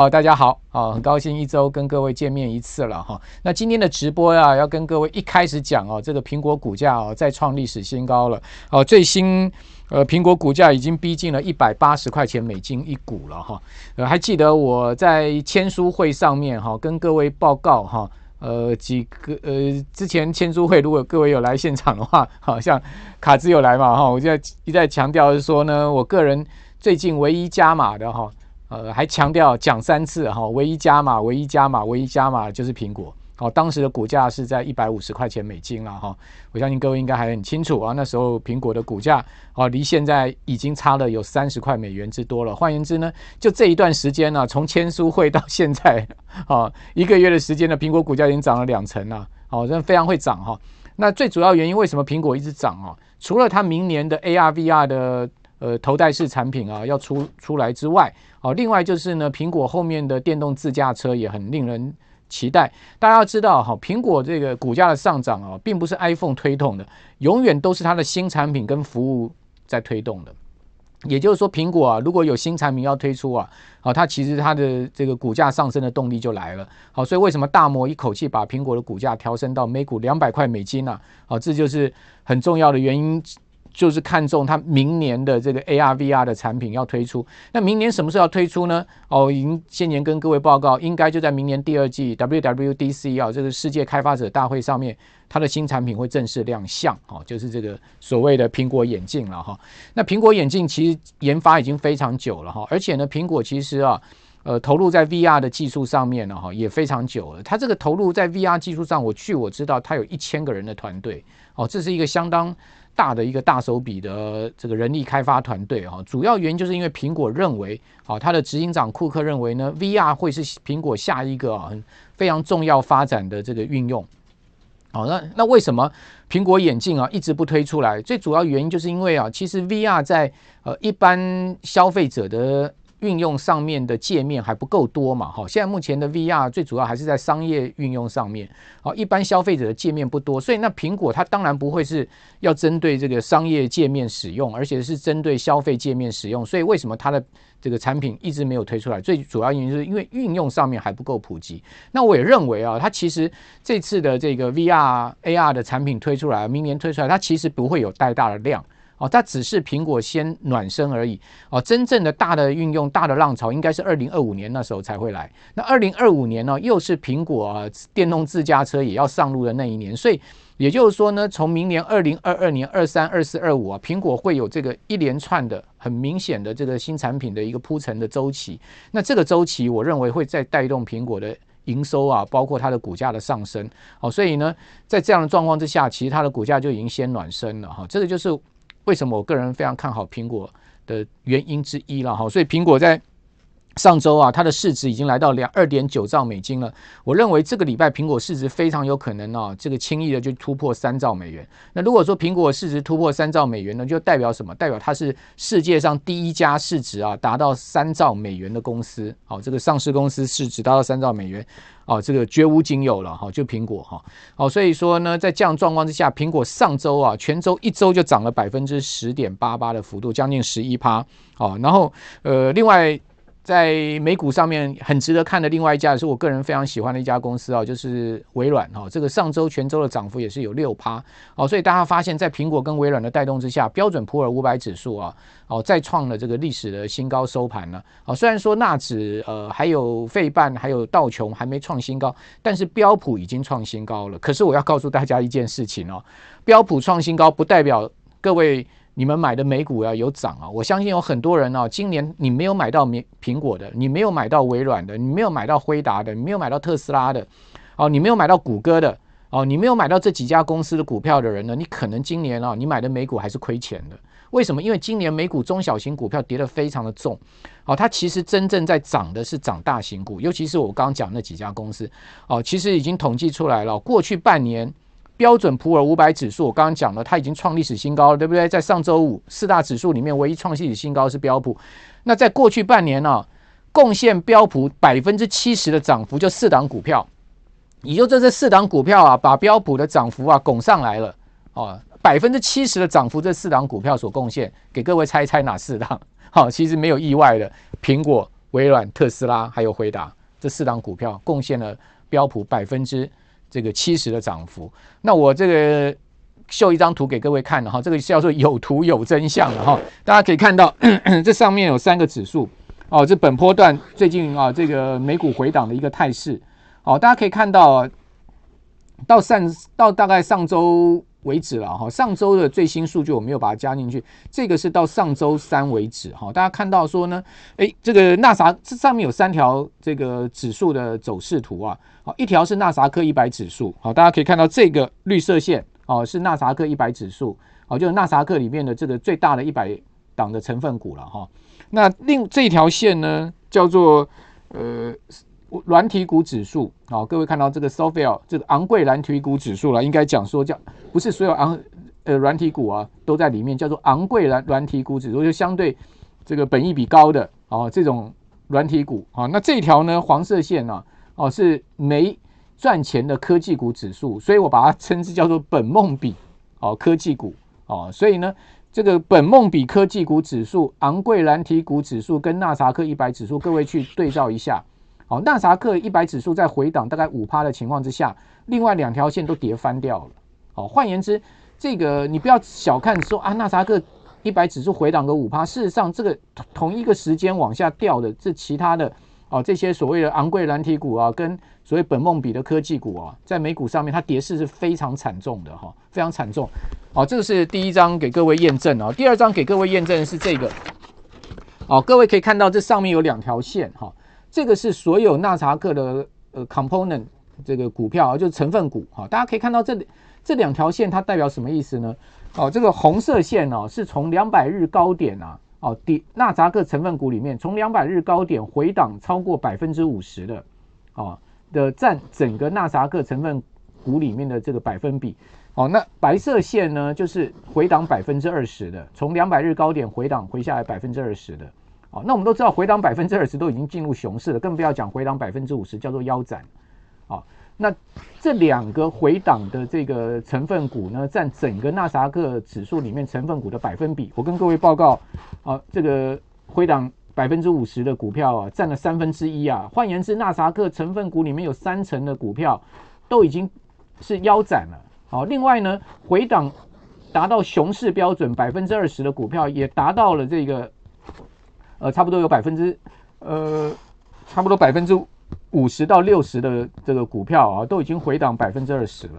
好，大家好，啊，很高兴一周跟各位见面一次了哈。那今天的直播呀，要跟各位一开始讲哦，这个苹果股价哦再创历史新高了。哦，最新呃苹果股价已经逼近了一百八十块钱美金一股了哈。呃，还记得我在签书会上面哈，跟各位报告哈，呃几个呃之前签书会，如果各位有来现场的话，好像卡兹有来嘛哈，我就在一再强调是说呢，我个人最近唯一加码的哈。呃，还强调讲三次哈，唯一加码，唯一加码，唯一加码就是苹果。好，当时的股价是在一百五十块钱美金了哈。我相信各位应该还很清楚啊，那时候苹果的股价啊，离现在已经差了有三十块美元之多了。换言之呢，就这一段时间呢，从签书会到现在啊，一个月的时间呢，苹果股价已经涨了两成了。好，真非常会涨哈。那最主要原因为什么苹果一直涨啊？除了它明年的 AR VR 的呃，头戴式产品啊，要出出来之外，哦，另外就是呢，苹果后面的电动自驾车也很令人期待。大家要知道哈，苹果这个股价的上涨啊，并不是 iPhone 推动的，永远都是它的新产品跟服务在推动的。也就是说，苹果啊，如果有新产品要推出啊，好，它其实它的这个股价上升的动力就来了。好，所以为什么大摩一口气把苹果的股价调升到每股两百块美金呢？好，这就是很重要的原因。就是看中它明年的这个 AR VR 的产品要推出，那明年什么时候要推出呢？哦，已经先前跟各位报告，应该就在明年第二季 WWDC 啊，这个世界开发者大会上面，它的新产品会正式亮相，哦，就是这个所谓的苹果眼镜了哈。那苹果眼镜其实研发已经非常久了哈，而且呢，苹果其实啊，呃，投入在 VR 的技术上面呢哈，也非常久了。它这个投入在 VR 技术上，我据我知道，它有一千个人的团队，哦，这是一个相当。大的一个大手笔的这个人力开发团队啊，主要原因就是因为苹果认为，啊，它的执行长库克认为呢，VR 会是苹果下一个啊非常重要发展的这个运用。好，那那为什么苹果眼镜啊一直不推出来？最主要原因就是因为啊，其实 VR 在呃一般消费者的。运用上面的界面还不够多嘛？哈，现在目前的 VR 最主要还是在商业运用上面。好，一般消费者的界面不多，所以那苹果它当然不会是要针对这个商业界面使用，而且是针对消费界面使用。所以为什么它的这个产品一直没有推出来？最主要原因是因为运用上面还不够普及。那我也认为啊，它其实这次的这个 VR AR 的产品推出来，明年推出来，它其实不会有太大的量。哦，它只是苹果先暖身而已。哦，真正的大的运用、大的浪潮，应该是二零二五年那时候才会来。那二零二五年呢，又是苹果啊电动自驾车也要上路的那一年。所以也就是说呢，从明年二零二二年、二三、二四、二五啊，苹果会有这个一连串的很明显的这个新产品的一个铺陈的周期。那这个周期，我认为会再带动苹果的营收啊，包括它的股价的上升。好，所以呢，在这样的状况之下，其实它的股价就已经先暖身了哈。这个就是。为什么我个人非常看好苹果的原因之一了哈，所以苹果在上周啊，它的市值已经来到两二点九兆美金了。我认为这个礼拜苹果市值非常有可能啊，这个轻易的就突破三兆美元。那如果说苹果市值突破三兆美元呢，就代表什么？代表它是世界上第一家市值啊达到三兆美元的公司。好，这个上市公司市值达到三兆美元。哦，这个绝无仅有了哈，就苹果哈。哦，所以说呢，在这样状况之下，苹果上周啊，全周一周就涨了百分之十点八八的幅度，将近十一趴。哦，然后呃，另外。在美股上面很值得看的另外一家，是我个人非常喜欢的一家公司啊，就是微软哈。这个上周全周的涨幅也是有六趴哦，所以大家发现，在苹果跟微软的带动之下，标准普尔五百指数啊，哦再创了这个历史的新高收盘了。哦，虽然说纳指呃还有费半还有道琼还没创新高，但是标普已经创新高了。可是我要告诉大家一件事情哦，标普创新高不代表各位。你们买的美股啊有涨啊！我相信有很多人啊，今年你没有买到苹苹果的，你没有买到微软的，你没有买到辉达的，你没有买到特斯拉的，哦，你没有买到谷歌的，哦，你没有买到这几家公司的股票的人呢，你可能今年啊，你买的美股还是亏钱的。为什么？因为今年美股中小型股票跌得非常的重，哦，它其实真正在涨的是涨大型股，尤其是我刚刚讲那几家公司，哦，其实已经统计出来了，过去半年。标准普尔五百指数，我刚刚讲了，它已经创历史新高了，对不对？在上周五，四大指数里面唯一创历史新高是标普。那在过去半年呢、啊，贡献标普百分之七十的涨幅就四档股票，也就这这四档股票啊，把标普的涨幅啊拱上来了哦，百分之七十的涨幅，这四档股票所贡献，给各位猜一猜哪四档？好，其实没有意外的，苹果、微软、特斯拉还有辉达这四档股票贡献了标普百分之这个七十的涨幅。那我这个秀一张图给各位看的哈，这个叫做有图有真相的哈，大家可以看到咳 咳这上面有三个指数哦，这本波段最近啊这个美股回档的一个态势。哦，大家可以看到到上到大概上周。为止了哈，上周的最新数据我没有把它加进去，这个是到上周三为止哈。大家看到说呢，诶，这个纳萨这上面有三条这个指数的走势图啊，好，一条是纳萨克一百指数，好，大家可以看到这个绿色线哦，是纳萨克一百指数，好，就是纳萨克里面的这个最大的一百档的成分股了哈。那另这条线呢，叫做呃。软体股指数，好，各位看到这个 SOFIA 这个昂贵软体股指数了，应该讲说叫不是所有昂呃软体股啊都在里面，叫做昂贵软软体股指数，就相对这个本益比高的哦这种软体股啊。那这条呢黄色线呢哦是没赚钱的科技股指数，所以我把它称之叫做本梦比哦科技股哦。所以呢这个本梦比科技股指数、昂贵软体股指数跟纳萨克一百指数，各位去对照一下。好，纳萨克一百指数在回档大概五趴的情况之下，另外两条线都跌翻掉了。好，换言之，这个你不要小看说啊，纳萨克一百指数回档个五趴，事实上这个同一个时间往下掉的这其他的啊这些所谓的昂贵蓝体股啊，跟所谓本梦比的科技股啊，在美股上面它跌势是非常惨重的哈，非常惨重。好，这个是第一张给各位验证啊，第二张给各位验证的是这个。好，各位可以看到这上面有两条线哈。这个是所有纳萨克的呃 component 这个股票啊，就是成分股哈。大家可以看到这这两条线它代表什么意思呢？哦，这个红色线哦，是从两百日高点啊，哦，底纳萨克成分股里面从两百日高点回档超过百分之五十的，哦的占整个纳萨克成分股里面的这个百分比。哦，那白色线呢，就是回档百分之二十的，从两百日高点回档回下来百分之二十的。好，那我们都知道回档百分之二十都已经进入熊市了，更不要讲回档百分之五十叫做腰斩。好，那这两个回档的这个成分股呢，占整个纳萨克指数里面成分股的百分比，我跟各位报告，啊，这个回档百分之五十的股票啊，占了三分之一啊。换言之，纳萨克成分股里面有三成的股票都已经是腰斩了。好，另外呢，回档达到熊市标准百分之二十的股票也达到了这个。呃，差不多有百分之，呃，差不多百分之五十到六十的这个股票啊，都已经回档百分之二十了。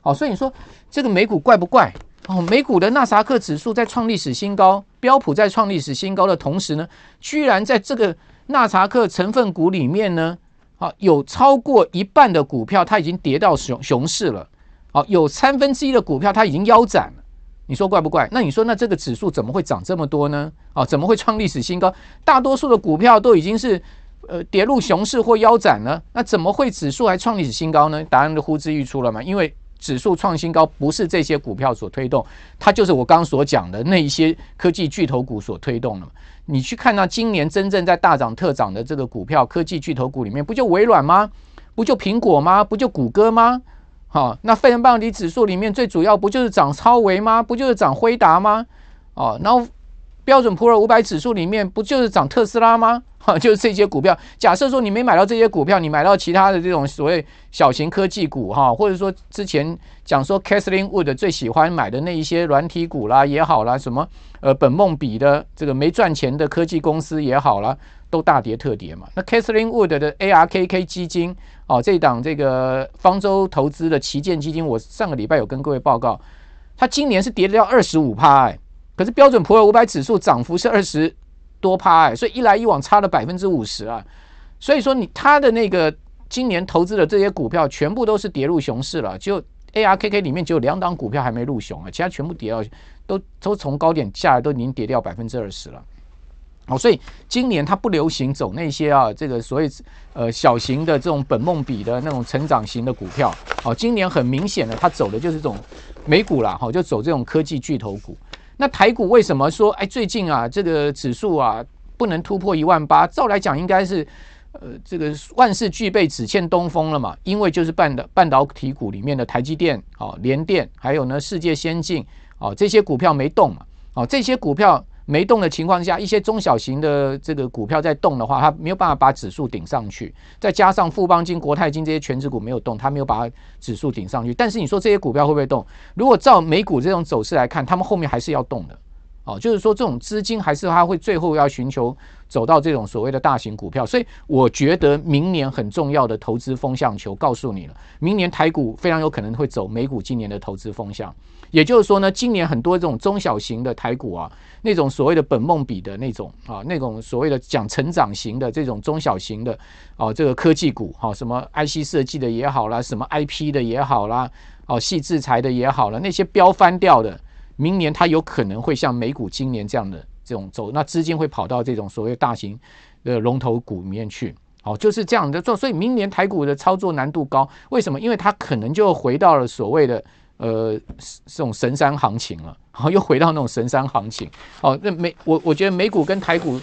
好，所以你说这个美股怪不怪？哦，美股的纳萨克指数在创历史新高，标普在创历史新高的同时呢，居然在这个纳萨克成分股里面呢，啊，有超过一半的股票它已经跌到熊熊市了。好，有三分之一的股票它已经腰斩。你说怪不怪？那你说那这个指数怎么会涨这么多呢？啊，怎么会创历史新高？大多数的股票都已经是呃跌入熊市或腰斩了，那怎么会指数还创历史新高呢？答案都呼之欲出了嘛。因为指数创新高不是这些股票所推动，它就是我刚刚所讲的那一些科技巨头股所推动的。你去看那今年真正在大涨特涨的这个股票，科技巨头股里面不就微软吗？不就苹果吗？不就谷歌吗？好，那费城半导体指数里面最主要不就是涨超微吗？不就是涨辉达吗？哦，然后标准普尔五百指数里面不就是涨特斯拉吗？哈，就是这些股票。假设说你没买到这些股票，你买到其他的这种所谓小型科技股哈，或者说之前讲说 Kathleen Wood 最喜欢买的那一些软体股啦也好啦，什么呃本梦比的这个没赚钱的科技公司也好啦。都大跌特跌嘛？那 KATHERINE Wood 的 ARKK 基金哦，这档这个方舟投资的旗舰基金，我上个礼拜有跟各位报告，它今年是跌掉二十五趴哎，可是标准普尔五百指数涨幅是二十多趴哎，所以一来一往差了百分之五十啊，所以说你它的那个今年投资的这些股票全部都是跌入熊市了，就 ARKK 里面只有两档股票还没入熊啊，其他全部跌到都都从高点下来都已经跌掉百分之二十了。好，所以今年它不流行走那些啊，这个所谓呃小型的这种本梦比的那种成长型的股票。好，今年很明显的，它走的就是这种美股啦，好，就走这种科技巨头股。那台股为什么说哎最近啊这个指数啊不能突破一万八？照来讲应该是呃这个万事俱备只欠东风了嘛，因为就是半导半导体股里面的台积电、好联电，还有呢世界先进，哦这些股票没动嘛，哦这些股票。没动的情况下，一些中小型的这个股票在动的话，它没有办法把指数顶上去。再加上富邦金、国泰金这些权值股没有动，它没有把指数顶上去。但是你说这些股票会不会动？如果照美股这种走势来看，他们后面还是要动的。哦，就是说这种资金还是它会最后要寻求走到这种所谓的大型股票。所以我觉得明年很重要的投资风向球告诉你了，明年台股非常有可能会走美股今年的投资风向。也就是说呢，今年很多这种中小型的台股啊，那种所谓的本梦比的那种啊，那种所谓的讲成长型的这种中小型的哦、啊，这个科技股哈、啊，什么 IC 设计的也好啦，什么 IP 的也好啦，哦、啊，矽智财的也好了，那些飙翻掉的，明年它有可能会像美股今年这样的这种走，那资金会跑到这种所谓大型的龙头股里面去，哦、就是这样的做，所以明年台股的操作难度高，为什么？因为它可能就回到了所谓的。呃，这种神山行情了，然后，又回到那种神山行情。哦，那美我我觉得美股跟台股，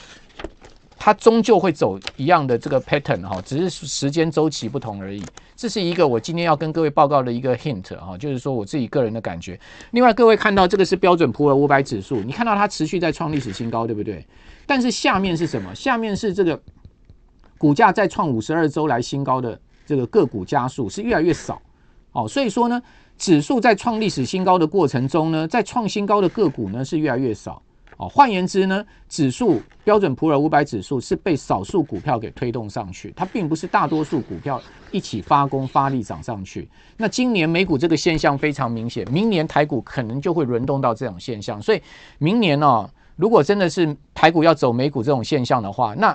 它终究会走一样的这个 pattern 哈，只是时间周期不同而已。这是一个我今天要跟各位报告的一个 hint 哈，就是说我自己个人的感觉。另外，各位看到这个是标准普尔五百指数，你看到它持续在创历史新高，对不对？但是下面是什么？下面是这个股价再创五十二周来新高的这个个股加速是越来越少。哦，所以说呢。指数在创历史新高的过程中呢，在创新高的个股呢是越来越少。哦，换言之呢，指数标准普尔五百指数是被少数股票给推动上去，它并不是大多数股票一起发功发力涨上去。那今年美股这个现象非常明显，明年台股可能就会轮动到这种现象。所以明年呢、哦，如果真的是台股要走美股这种现象的话，那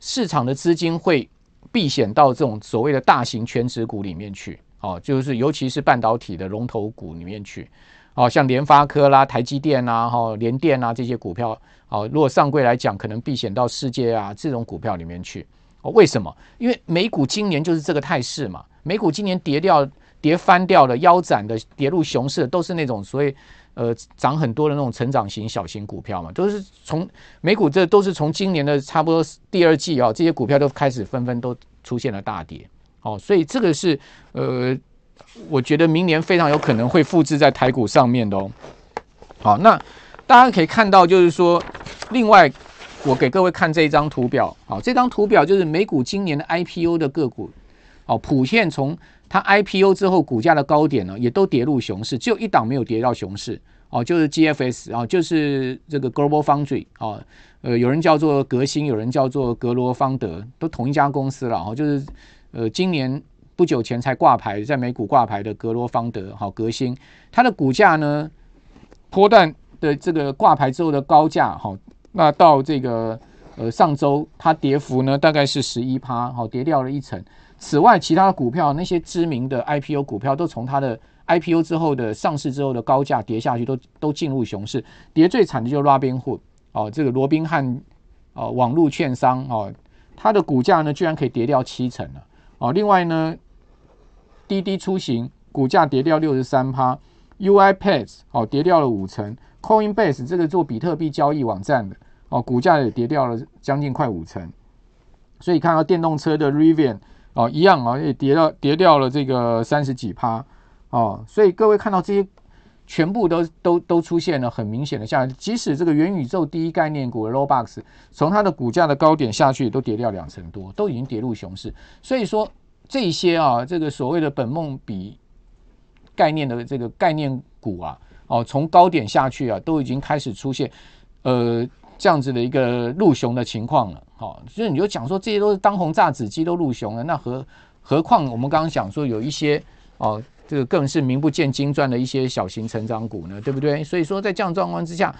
市场的资金会避险到这种所谓的大型全值股里面去。哦，就是尤其是半导体的龙头股里面去，哦，像联发科啦、台积电啊、哈联电啊这些股票，哦，如果上柜来讲，可能避险到世界啊这种股票里面去。哦，为什么？因为美股今年就是这个态势嘛。美股今年跌掉、跌翻掉的、腰斩的、跌入熊市，都是那种所谓呃涨很多的那种成长型小型股票嘛，都是从美股这都是从今年的差不多第二季啊、哦，这些股票都开始纷纷都出现了大跌。哦，所以这个是呃，我觉得明年非常有可能会复制在台股上面的哦。好，那大家可以看到，就是说，另外我给各位看这一张图表。好，这张图表就是美股今年的 IPO 的个股。哦，普遍从它 IPO 之后股价的高点呢，也都跌入熊市，只有一档没有跌到熊市。哦，就是 GFS 啊，就是这个 Global Foundry 啊，呃，有人叫做革新，有人叫做格罗方德，都同一家公司了。哦，就是。呃，今年不久前才挂牌，在美股挂牌的格罗方德，好革新，它的股价呢，波段的这个挂牌之后的高价，好，那到这个呃上周它跌幅呢大概是十一趴，好跌掉了一成。此外，其他的股票那些知名的 IPO 股票都从它的 IPO 之后的上市之后的高价跌下去，都都进入熊市。跌最惨的就是 Robinhood，哦，这个罗宾汉哦网络券商哦，它的股价呢居然可以跌掉七成了。哦，另外呢，滴滴出行股价跌掉六十三趴，U I pads 哦跌掉了五成，Coinbase 这个做比特币交易网站的哦股价也跌掉了将近快五成，所以看到电动车的 Rivian 哦一样啊也跌到跌掉了这个三十几趴。哦，所以各位看到这些全部都都都出现了很明显的下，即使这个元宇宙第一概念股 Roblox 从它的股价的高点下去都跌掉两成多，都已经跌入熊市，所以说。这些啊，这个所谓的本梦比概念的这个概念股啊，哦，从高点下去啊，都已经开始出现呃这样子的一个入熊的情况了。好，所以你就讲说这些都是当红炸子鸡都入熊了，那何何况我们刚刚讲说有一些哦，这个更是名不见经传的一些小型成长股呢，对不对？所以说在这样状况之下，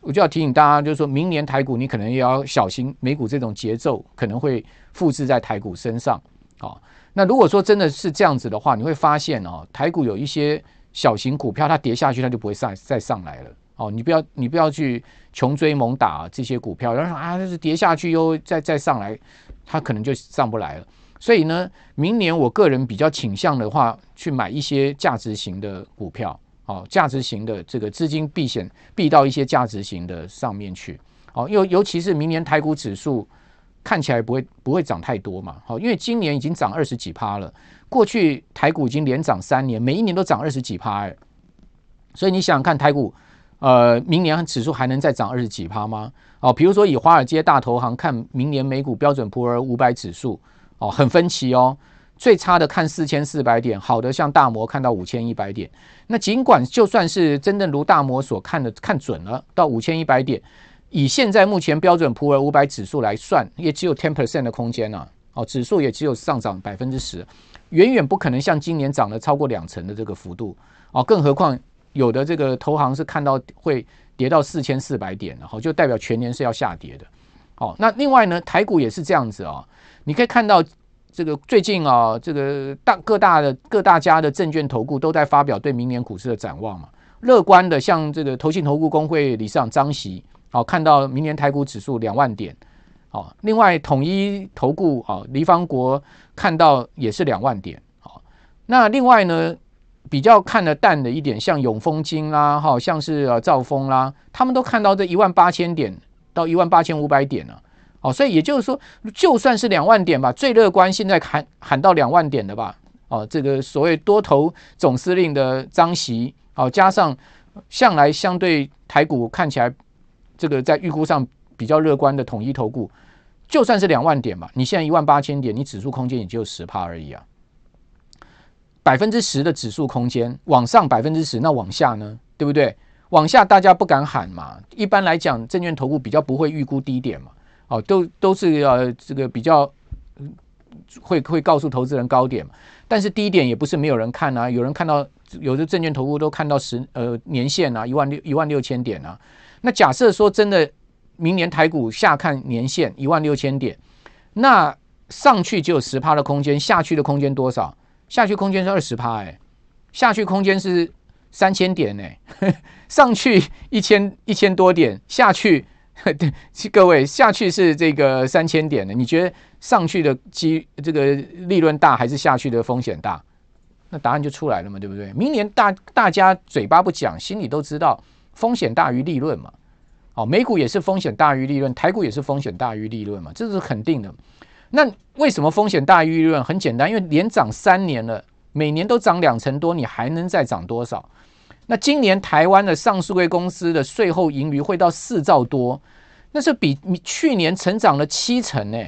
我就要提醒大家，就是说明年台股你可能也要小心，美股这种节奏可能会复制在台股身上，好。那如果说真的是这样子的话，你会发现哦，台股有一些小型股票，它跌下去，它就不会上再上来了哦。你不要你不要去穷追猛打这些股票，然后啊，就是跌下去又再再上来，它可能就上不来了。所以呢，明年我个人比较倾向的话，去买一些价值型的股票哦，价值型的这个资金避险避到一些价值型的上面去哦，尤尤其是明年台股指数。看起来不会不会涨太多嘛？好，因为今年已经涨二十几趴了。过去台股已经连涨三年，每一年都涨二十几趴哎。所以你想想看，台股呃，明年指数还能再涨二十几趴吗？哦，比如说以华尔街大投行看明年美股标准普尔五百指数，哦，很分歧哦。最差的看四千四百点，好的像大摩看到五千一百点。那尽管就算是真正如大摩所看的看准了到五千一百点，以现在目前标准普尔五百指数来算，也只有 ten percent 的空间呢、啊。哦，指数也只有上涨百分之十，远远不可能像今年涨了超过两成的这个幅度。哦，更何况有的这个投行是看到会跌到四千四百点，然后就代表全年是要下跌的。好，那另外呢，台股也是这样子啊，你可以看到。这个最近啊，这个大各大的各大家的证券投顾都在发表对明年股市的展望嘛。乐观的，像这个投信投顾公会理事长张席，好，看到明年台股指数两万点。好，另外统一投顾啊，黎方国看到也是两万点。好，那另外呢，比较看得淡的一点，像永丰金啦，哈，像是呃兆丰啦，他们都看到这一万八千点到一万八千五百点了。哦，所以也就是说，就算是两万点吧，最乐观现在喊喊到两万点的吧。哦，这个所谓多头总司令的张席，哦，加上向来相对台股看起来这个在预估上比较乐观的统一投顾，就算是两万点吧，你现在一万八千点，你指数空间也就十趴而已啊，百分之十的指数空间，往上百分之十，那往下呢？对不对？往下大家不敢喊嘛。一般来讲，证券投顾比较不会预估低点嘛。哦，都都是呃，这个比较会会告诉投资人高点嘛，但是低点也不是没有人看啊，有人看到有的证券投顾都看到十呃年线啊，一万六一万六千点啊。那假设说真的，明年台股下看年线一万六千点，那上去就有十趴的空间，下去的空间多少？下去空间是二十趴哎，下去空间是三千点呢，上去一千一千多点，下去。各位下去是这个三千点的，你觉得上去的机这个利润大还是下去的风险大？那答案就出来了嘛，对不对？明年大大家嘴巴不讲，心里都知道风险大于利润嘛。哦，美股也是风险大于利润，台股也是风险大于利润嘛，这是肯定的。那为什么风险大于利润？很简单，因为连涨三年了，每年都涨两成多，你还能再涨多少？那今年台湾的上市柜公司的税后盈余会到四兆多，那是比去年成长了七成呢。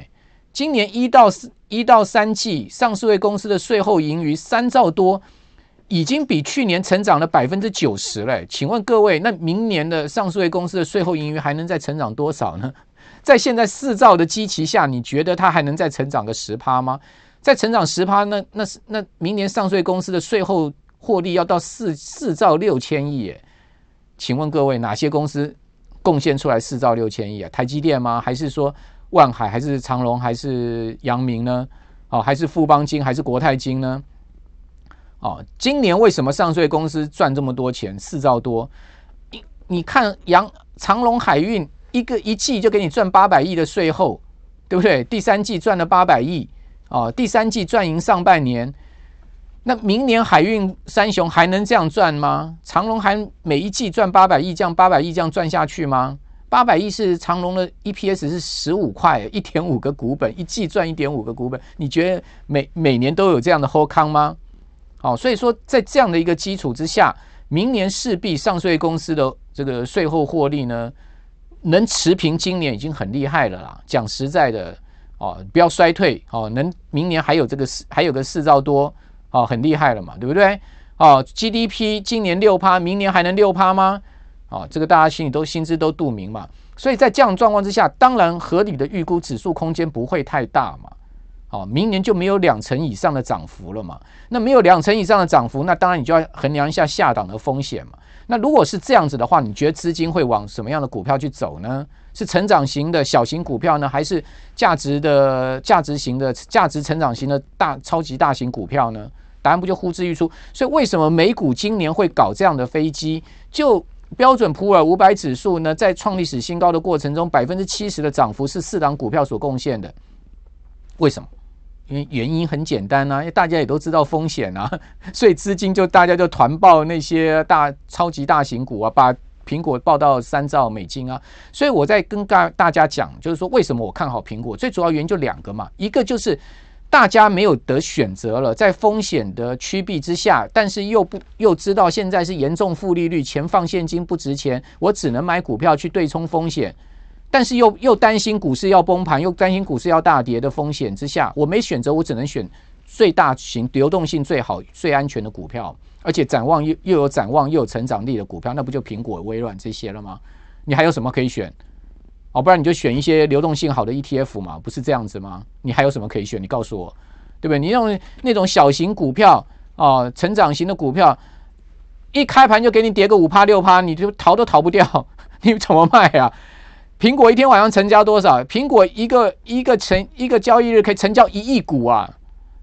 今年一到四一到三季上市柜公司的税后盈余三兆多，已经比去年成长了百分之九十了。请问各位，那明年的上市柜公司的税后盈余还能再成长多少呢？在现在四兆的基期下，你觉得它还能再成长个十趴吗？再成长十趴，那那是那明年上税公司的税后。获利要到四四兆六千亿耶，请问各位哪些公司贡献出来四兆六千亿啊？台积电吗？还是说万海？还是长隆？还是阳明呢？哦，还是富邦金？还是国泰金呢？哦，今年为什么上税公司赚这么多钱？四兆多？你你看阳长隆海运一个一季就给你赚八百亿的税后，对不对？第三季赚了八百亿哦，第三季赚赢上半年。那明年海运三雄还能这样赚吗？长隆还每一季赚八百亿，这样八百亿这样赚下去吗？八百亿是长隆的 EPS 是十五块，一点五个股本，一季赚一点五个股本，你觉得每每年都有这样的好康吗？好，所以说在这样的一个基础之下，明年势必上税公司的这个税后获利呢，能持平今年已经很厉害了啦。讲实在的，哦，不要衰退哦，能明年还有这个四还有个四兆多。哦，很厉害了嘛，对不对？哦，GDP 今年六趴，明年还能六趴吗？哦，这个大家心里都心知都肚明嘛。所以在这样状况之下，当然合理的预估指数空间不会太大嘛。哦，明年就没有两成以上的涨幅了嘛。那没有两成以上的涨幅，那当然你就要衡量一下下档的风险嘛。那如果是这样子的话，你觉得资金会往什么样的股票去走呢？是成长型的小型股票呢，还是价值的价值型的价值成长型的大超级大型股票呢？答案不就呼之欲出？所以为什么美股今年会搞这样的飞机？就标准普尔五百指数呢，在创历史新高的过程中，百分之七十的涨幅是四档股票所贡献的。为什么？因为原因很简单啊，因为大家也都知道风险啊，所以资金就大家就团报那些大超级大型股啊，把苹果报到三兆美金啊。所以我在跟大大家讲，就是说为什么我看好苹果，最主要原因就两个嘛，一个就是。大家没有得选择了，在风险的趋避之下，但是又不又知道现在是严重负利率，钱放现金不值钱，我只能买股票去对冲风险，但是又又担心股市要崩盘，又担心股市要大跌的风险之下，我没选择，我只能选最大型、流动性最好、最安全的股票，而且展望又又有展望又有成长力的股票，那不就苹果、微软这些了吗？你还有什么可以选？哦，不然你就选一些流动性好的 ETF 嘛，不是这样子吗？你还有什么可以选？你告诉我，对不对？你用那种小型股票啊、呃，成长型的股票，一开盘就给你跌个五趴六趴，你就逃都逃不掉，你怎么卖啊？苹果一天晚上成交多少？苹果一个一个成一个交易日可以成交一亿股啊！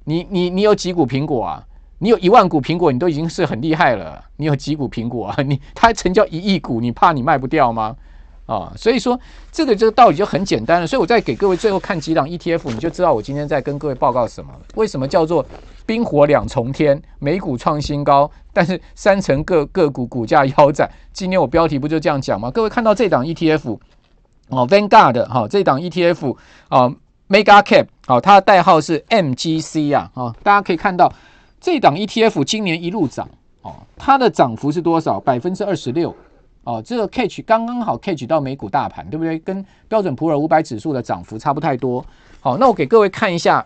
你你你有几股苹果啊？你有一万股苹果，你都已经是很厉害了。你有几股苹果啊？你它成交一亿股，你怕你卖不掉吗？啊、所以说这个这个道理就很简单了。所以我再给各位最后看几档 ETF，你就知道我今天在跟各位报告什么。为什么叫做冰火两重天？美股创新高，但是三成个个股股价腰斩。今天我标题不就这样讲吗？各位看到这档 ETF 哦，Vanguard 哈、哦，这档 ETF 哦，Mega Cap 哦，它的代号是 MGC 啊啊、哦，大家可以看到这档 ETF 今年一路涨哦，它的涨幅是多少？百分之二十六。哦，这个 catch 刚刚好 catch 到美股大盘，对不对？跟标准普尔五百指数的涨幅差不太多。好，那我给各位看一下，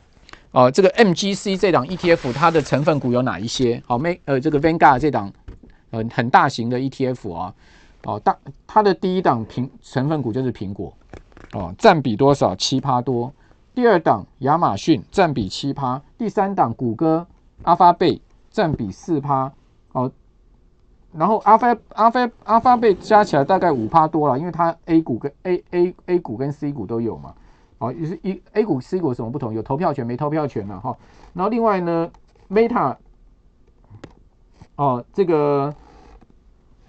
哦，这个 MGC 这档 ETF 它的成分股有哪一些？好，美呃，这个 Vanguard 这档呃很大型的 ETF 啊，哦大它的第一档苹成分股就是苹果，哦占比多少？七趴多。第二档亚马逊占比七趴，第三档谷歌、阿发贝占比四趴，哦。然后阿发阿发阿发贝加起来大概五趴多了，因为它 A 股跟 A A A 股跟 C 股都有嘛，哦，也是一 A 股 C 股有什么不同？有投票权没投票权了哈。然后另外呢，Meta 哦，这个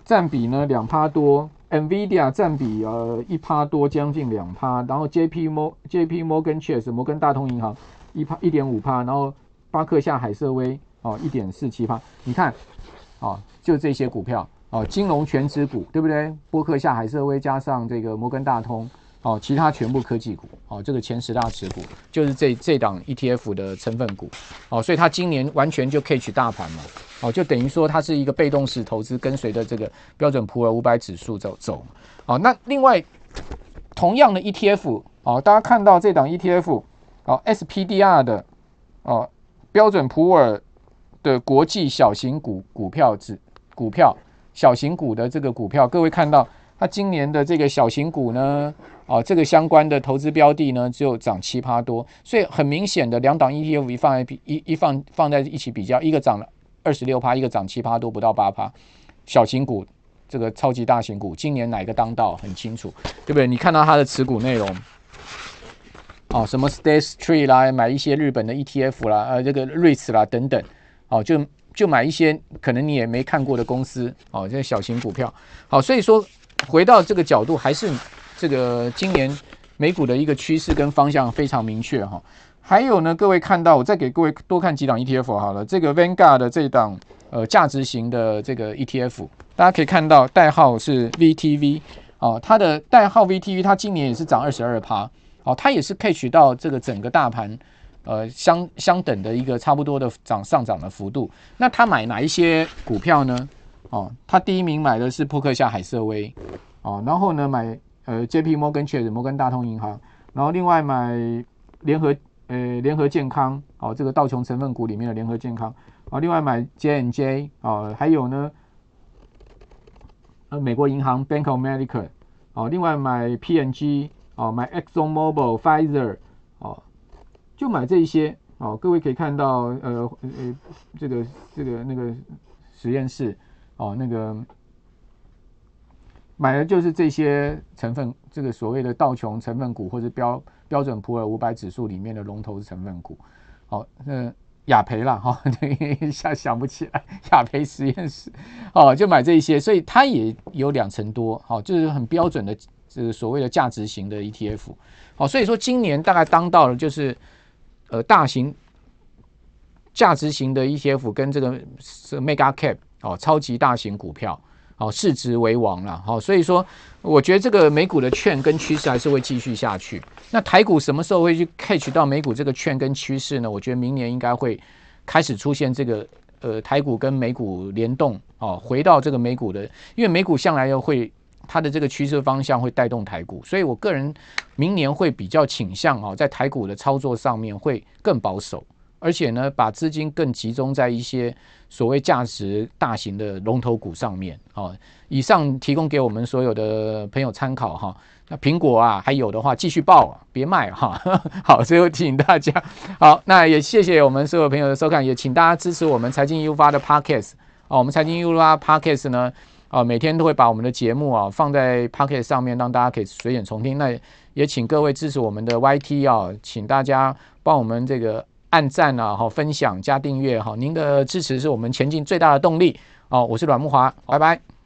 占比呢两趴多，NVIDIA 占比呃一趴多，将近两趴。然后 JP Mo JP Morgan Chase 摩根大通银行一趴一点五趴，然后巴克夏海瑟威哦一点四七趴，你看。哦，就这些股票哦，金融全值股对不对？波克夏、海瑟威加上这个摩根大通哦，其他全部科技股哦，这个前十大持股就是这这档 ETF 的成分股哦，所以它今年完全就 catch 大盘嘛哦，就等于说它是一个被动式投资，跟随着这个标准普尔五百指数走走哦。那另外同样的 ETF 哦，大家看到这档 ETF 哦，SPDR 的哦，标准普尔。的国际小型股股票指股票小型股的这个股票，各位看到它今年的这个小型股呢，啊，这个相关的投资标的呢，只有涨七趴多，所以很明显的两档 ETF 一放在比一一放放在一起比较，一个涨了二十六趴，一个涨七趴多，不到八趴。小型股这个超级大型股，今年哪个当道很清楚，对不对？你看到它的持股内容，哦，什么 State Street 啦，买一些日本的 ETF 啦，呃，这个 REITs 啦等等。哦，就就买一些可能你也没看过的公司，哦，这些小型股票。好，所以说回到这个角度，还是这个今年美股的一个趋势跟方向非常明确哈。还有呢，各位看到，我再给各位多看几档 ETF 好了。这个 Vanguard 的这一档呃价值型的这个 ETF，大家可以看到代号是 VTV 哦，它的代号 VTV，它今年也是涨二十二趴，哦，它也是 catch 到这个整个大盘。呃，相相等的一个差不多的涨上涨的幅度。那他买哪一些股票呢？哦，他第一名买的是扑克夏海瑟威，哦，然后呢买呃 J.P. Morgan Chase 摩根大通银行，然后另外买联合呃联合健康，哦，这个道琼成分股里面的联合健康，啊，另外买 J&J，哦，还有呢，呃美国银行 Bank of America，哦，另外买 P N G 哦，买 Exxon Mobil、Pfizer，哦。就买这一些哦，各位可以看到，呃呃，这个这个那个实验室哦，那个买的就是这些成分，这个所谓的道琼成分股或者标标准普尔五百指数里面的龙头成分股。好、哦，那雅培啦哈，一下想不起来，雅培实验室哦，就买这些，所以它也有两成多，好、哦，就是很标准的这个所谓的价值型的 ETF。好、哦，所以说今年大概当到了就是。呃，大型价值型的 ETF 跟这个是 Mega Cap 哦，超级大型股票好，市值为王了，好，所以说我觉得这个美股的券跟趋势还是会继续下去。那台股什么时候会去 catch 到美股这个券跟趋势呢？我觉得明年应该会开始出现这个呃台股跟美股联动，哦，回到这个美股的，因为美股向来又会它的这个趋势方向会带动台股，所以我个人明年会比较倾向啊，在台股的操作上面会更保守。而且呢，把资金更集中在一些所谓价值大型的龙头股上面。哦，以上提供给我们所有的朋友参考哈。那苹果啊，还有的话继续抱，别卖哈。好，最后提醒大家，好，那也谢谢我们所有朋友的收看，也请大家支持我们财经一路发的 Podcast。哦，我们财经一路发 Podcast 呢，啊，每天都会把我们的节目啊放在 Podcast 上面，让大家可以随眼重听。那也请各位支持我们的 YT 啊，请大家帮我们这个。按赞啊，好，分享加订阅哈，您的支持是我们前进最大的动力哦。我是阮木华，拜拜。